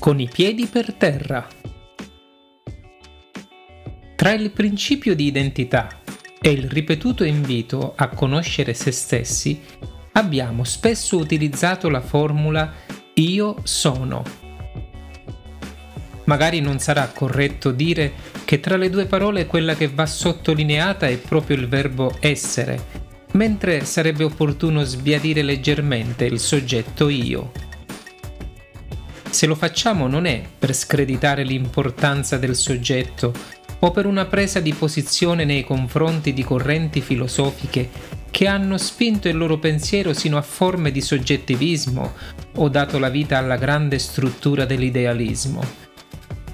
con i piedi per terra. Tra il principio di identità e il ripetuto invito a conoscere se stessi, abbiamo spesso utilizzato la formula io sono. Magari non sarà corretto dire che tra le due parole quella che va sottolineata è proprio il verbo essere, mentre sarebbe opportuno sbiadire leggermente il soggetto io. Se lo facciamo non è per screditare l'importanza del soggetto o per una presa di posizione nei confronti di correnti filosofiche che hanno spinto il loro pensiero sino a forme di soggettivismo o dato la vita alla grande struttura dell'idealismo.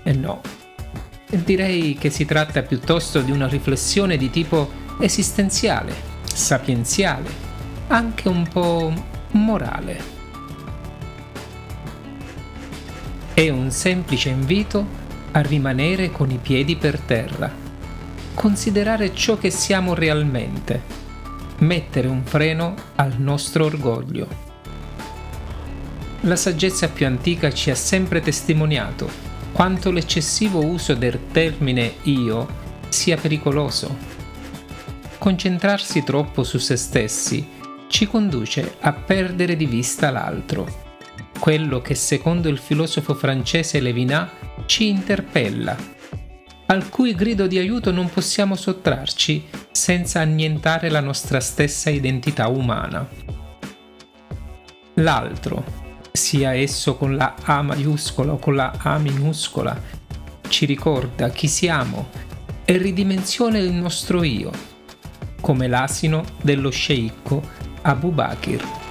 E no, direi che si tratta piuttosto di una riflessione di tipo esistenziale, sapienziale, anche un po' morale. È un semplice invito a rimanere con i piedi per terra, considerare ciò che siamo realmente, mettere un freno al nostro orgoglio. La saggezza più antica ci ha sempre testimoniato quanto l'eccessivo uso del termine io sia pericoloso. Concentrarsi troppo su se stessi ci conduce a perdere di vista l'altro quello che secondo il filosofo francese Levinas ci interpella, al cui grido di aiuto non possiamo sottrarci senza annientare la nostra stessa identità umana. L'altro, sia esso con la A maiuscola o con la A minuscola, ci ricorda chi siamo e ridimensiona il nostro io, come l'asino dello sceicco Abu Bakr.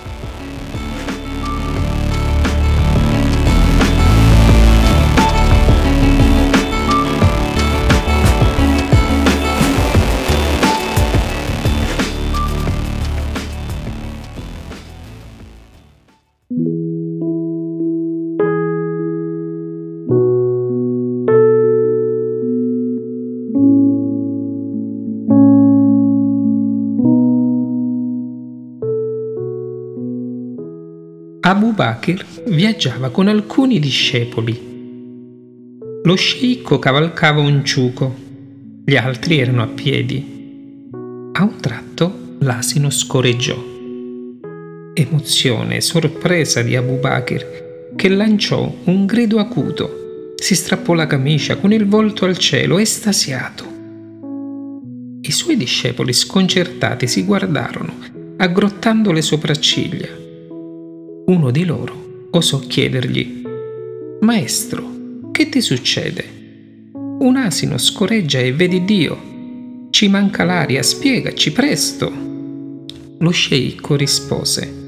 Abu Bakr viaggiava con alcuni discepoli. Lo sceicco cavalcava un ciuco, gli altri erano a piedi. A un tratto l'asino scorreggiò. Emozione, sorpresa di Abu Bakr, che lanciò un grido acuto, si strappò la camicia con il volto al cielo, estasiato. I suoi discepoli sconcertati si guardarono, aggrottando le sopracciglia uno di loro osò chiedergli Maestro, che ti succede? Un asino scorreggia e vedi Dio. Ci manca l'aria, spiegaci presto. Lo sceicco rispose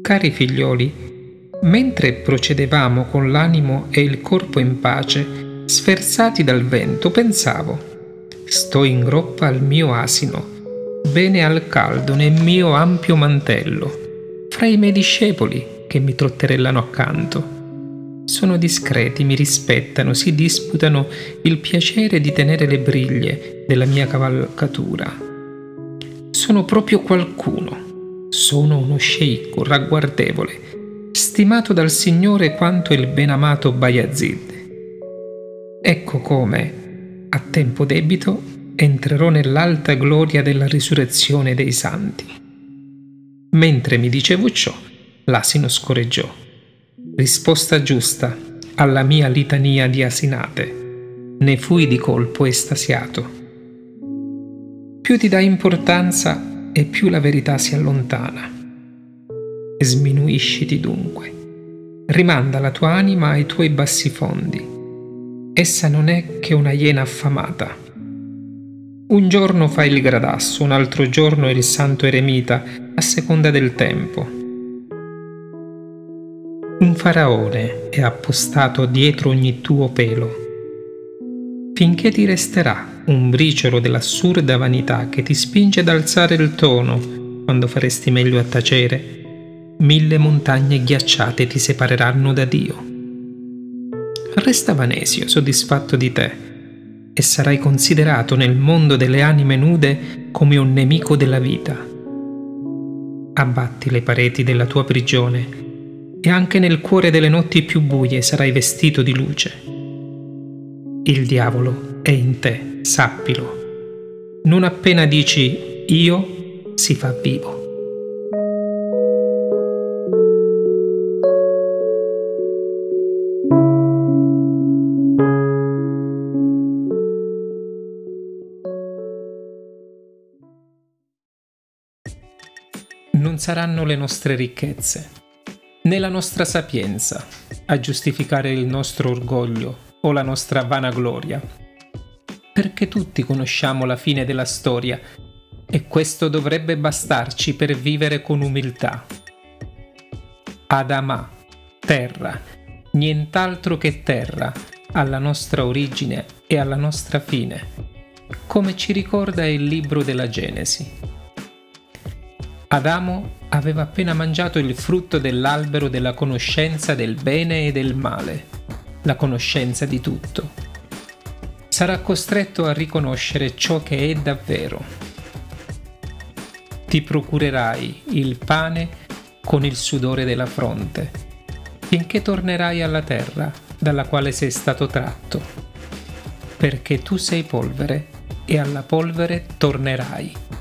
Cari figlioli, mentre procedevamo con l'animo e il corpo in pace, sferzati dal vento, pensavo Sto in groppa al mio asino, bene al caldo nel mio ampio mantello fra i miei discepoli che mi trotterellano accanto. Sono discreti, mi rispettano, si disputano il piacere di tenere le briglie della mia cavalcatura. Sono proprio qualcuno. Sono uno sceicco ragguardevole, stimato dal Signore quanto il benamato Bayazid. Ecco come, a tempo debito, entrerò nell'alta gloria della risurrezione dei santi. Mentre mi dicevo ciò, l'asino scorreggiò. Risposta giusta alla mia litania di asinate. Ne fui di colpo estasiato. Più ti dà importanza e più la verità si allontana. Sminuisciti dunque. Rimanda la tua anima ai tuoi bassi fondi. Essa non è che una iena affamata. Un giorno fai il gradasso, un altro giorno il santo eremita, a seconda del tempo. Un faraone è appostato dietro ogni tuo pelo, finché ti resterà un briciolo dell'assurda vanità che ti spinge ad alzare il tono quando faresti meglio a tacere. Mille montagne ghiacciate ti separeranno da Dio. Resta Vanesio soddisfatto di te e sarai considerato nel mondo delle anime nude come un nemico della vita abbatti le pareti della tua prigione, e anche nel cuore delle notti più buie sarai vestito di luce. Il diavolo è in te, sappilo. Non appena dici io, si fa vivo. Non saranno le nostre ricchezze, né la nostra sapienza a giustificare il nostro orgoglio o la nostra vanagloria, perché tutti conosciamo la fine della storia e questo dovrebbe bastarci per vivere con umiltà. Adama, terra, nient'altro che terra, alla nostra origine e alla nostra fine, come ci ricorda il libro della Genesi. Adamo aveva appena mangiato il frutto dell'albero della conoscenza del bene e del male, la conoscenza di tutto. Sarà costretto a riconoscere ciò che è davvero. Ti procurerai il pane con il sudore della fronte, finché tornerai alla terra dalla quale sei stato tratto, perché tu sei polvere e alla polvere tornerai